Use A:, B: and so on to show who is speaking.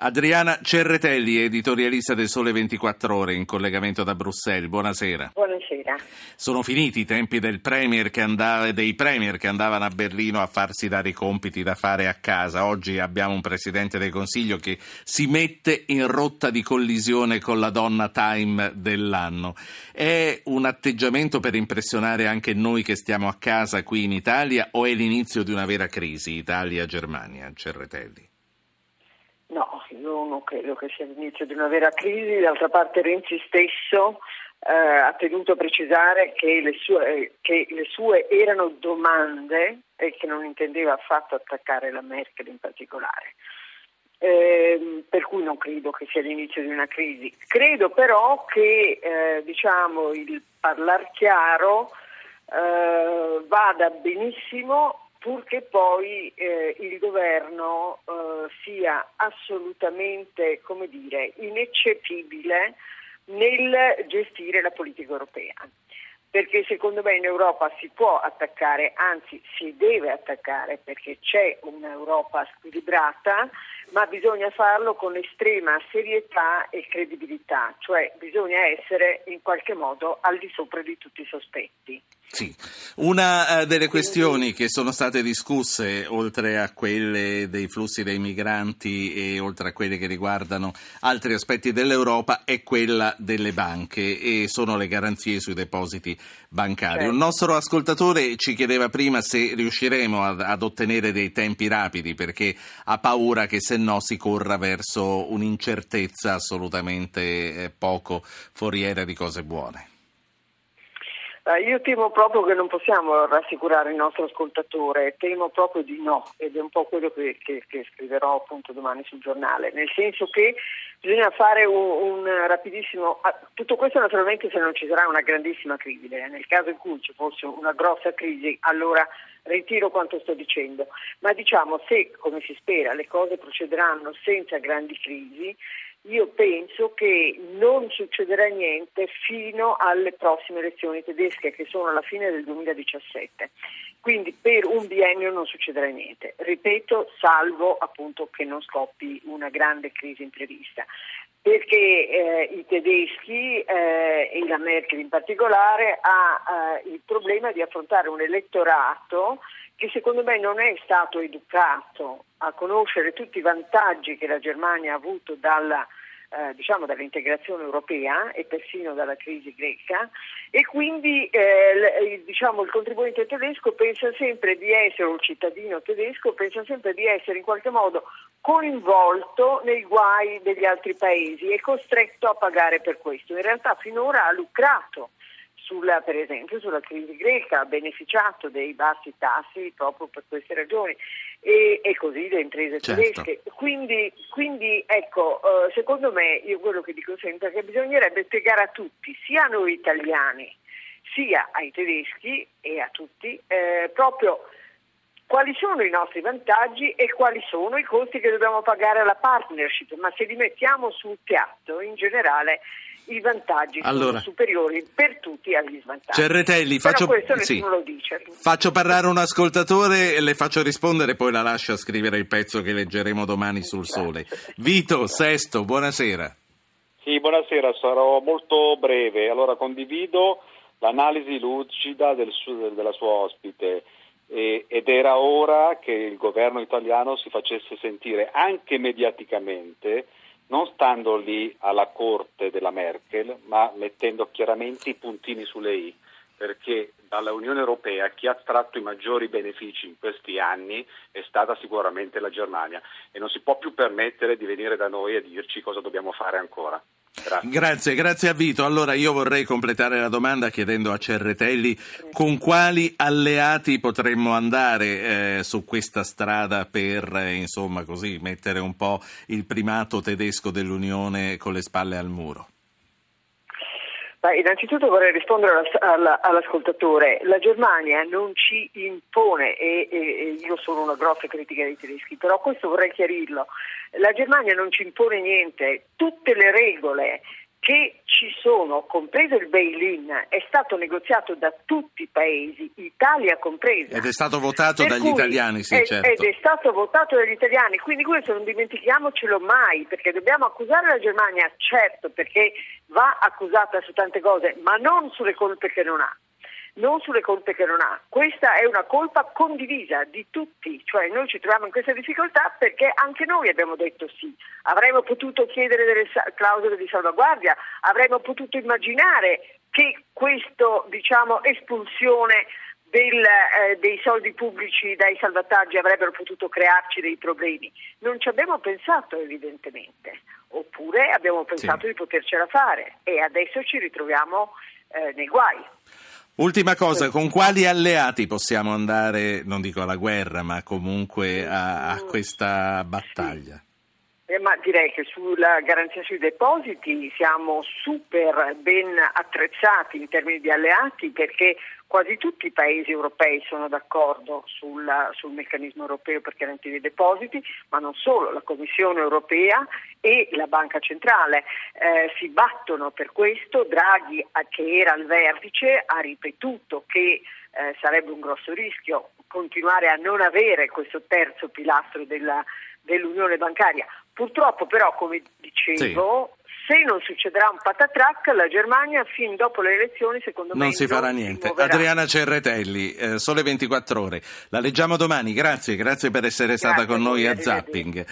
A: Adriana Cerretelli, editorialista del Sole 24 Ore, in collegamento da Bruxelles. Buonasera.
B: Buonasera.
A: Sono finiti i tempi del premier andava, dei premier che andavano a Berlino a farsi dare i compiti da fare a casa. Oggi abbiamo un Presidente del Consiglio che si mette in rotta di collisione con la donna Time dell'anno. È un atteggiamento per impressionare anche noi che stiamo a casa qui in Italia o è l'inizio di una vera crisi Italia-Germania, Cerretelli?
B: Io non credo che sia l'inizio di una vera crisi, d'altra parte Renzi stesso eh, ha tenuto a precisare che le, sue, che le, sue, erano domande e che non intendeva affatto attaccare la Merkel in particolare. Eh, per cui non credo che sia l'inizio di una crisi. Credo però che eh, diciamo, il parlar chiaro eh, vada benissimo purché poi eh, il governo eh, sia assolutamente, come dire, ineccepibile nel gestire la politica europea. Perché secondo me in Europa si può attaccare, anzi si deve attaccare perché c'è un'Europa squilibrata, ma bisogna farlo con estrema serietà e credibilità, cioè bisogna essere in qualche modo al di sopra di tutti i sospetti.
A: Sì, una uh, delle questioni che sono state discusse, oltre a quelle dei flussi dei migranti e oltre a quelle che riguardano altri aspetti dell'Europa, è quella delle banche e sono le garanzie sui depositi bancari. Certo. Un nostro ascoltatore ci chiedeva prima se riusciremo ad, ad ottenere dei tempi rapidi perché ha paura che se no si corra verso un'incertezza assolutamente eh, poco foriera di cose buone.
B: Io temo proprio che non possiamo rassicurare il nostro ascoltatore, temo proprio di no ed è un po' quello che, che, che scriverò appunto domani sul giornale, nel senso che bisogna fare un, un, rapidissimo, ah, tutto questo naturalmente se non ci sarà una grandissima crisi, eh. nel caso in cui ci fosse una grossa crisi allora ritiro quanto sto dicendo, ma diciamo se come si spera le cose procederanno senza grandi crisi, io penso che non succederà niente fino alle prossime elezioni tedesche che sono alla fine del 2017. Quindi per un biennio non succederà niente. Ripeto, salvo appunto che non scoppi una grande crisi imprevista. Perché eh, i tedeschi eh, e la Merkel in particolare ha eh, il problema di affrontare un elettorato che secondo me non è stato educato a conoscere tutti i vantaggi che la Germania ha avuto dalla, eh, diciamo dall'integrazione europea e persino dalla crisi greca e quindi eh, diciamo, il contribuente tedesco pensa sempre di essere, un cittadino tedesco pensa sempre di essere in qualche modo coinvolto nei guai degli altri paesi e costretto a pagare per questo. In realtà finora ha lucrato sulla, per esempio sulla crisi greca, ha beneficiato dei bassi tassi proprio per queste ragioni e, e così le imprese certo. tedesche. Quindi, quindi ecco, eh, secondo me io quello che dico sempre è che bisognerebbe spiegare a tutti, sia a noi italiani, sia ai tedeschi e a tutti, eh, proprio quali sono i nostri vantaggi e quali sono i costi che dobbiamo pagare alla partnership, ma se li mettiamo sul piatto in generale i vantaggi allora, sono superiori per tutti agli svantaggi.
A: Cerretelli, faccio,
B: sì,
A: faccio, parlare un ascoltatore e le faccio rispondere, poi la lascio scrivere il pezzo che leggeremo domani sul. Sole. Vito, Sesto, buonasera.
C: Sì, buonasera, sarò molto breve. Allora condivido l'analisi lucida del, della sua ospite ed era ora che il governo italiano si facesse sentire anche mediaticamente non stando lì alla corte della Merkel, ma mettendo chiaramente i puntini sulle i, perché dalla Unione Europea chi ha tratto i maggiori benefici in questi anni è stata sicuramente la Germania e non si può più permettere di venire da noi a dirci cosa dobbiamo fare ancora.
A: Grazie. grazie, grazie a Vito. Allora io vorrei completare la domanda chiedendo a Cerretelli con quali alleati potremmo andare eh, su questa strada per eh, insomma così mettere un po' il primato tedesco dell'Unione con le spalle al muro.
B: Ma innanzitutto vorrei rispondere all'ascoltatore. La Germania non ci impone, e, e, io sono una grossa critica dei tedeschi, però questo vorrei chiarirlo. La Germania non ci impone niente. Tutte le regole che ci sono, compreso il bail-in, è stato negoziato da tutti i paesi, Italia compresa.
A: Ed è stato votato per dagli italiani, sì,
B: è,
A: certo.
B: Ed è stato votato dagli italiani, quindi questo non dimentichiamocelo mai, perché dobbiamo accusare la Germania, certo, perché va accusata su tante cose, ma non sulle colpe che non ha non sulle colpe che non ha. Questa è una colpa condivisa di tutti, cioè noi ci troviamo in questa difficoltà perché anche noi abbiamo detto sì. Avremmo potuto chiedere delle clausole di salvaguardia, avremmo potuto immaginare che questa diciamo, espulsione del, eh, dei soldi pubblici dai salvataggi avrebbero potuto crearci dei problemi. Non ci abbiamo pensato evidentemente, oppure abbiamo pensato sì. di potercela fare e adesso ci ritroviamo eh, nei guai.
A: Ultima cosa, con quali alleati possiamo andare, non dico alla guerra, ma comunque a, a questa battaglia?
B: Eh, ma direi che sulla garanzia sui depositi siamo super ben attrezzati in termini di alleati perché quasi tutti i paesi europei sono d'accordo sulla, sul meccanismo europeo per garantire i depositi, ma non solo, la Commissione europea e la Banca Centrale eh, si battono per questo. Draghi, che era al vertice, ha ripetuto che eh, sarebbe un grosso rischio continuare a non avere questo terzo pilastro della, dell'unione bancaria. Purtroppo però, come dicevo, sì. se non succederà un patatrac, la Germania fin dopo le elezioni secondo
A: non
B: me
A: si farà niente. Adriana Cerretelli, eh, Sole 24 ore. La leggiamo domani, grazie, grazie per essere grazie stata con noi a Zapping.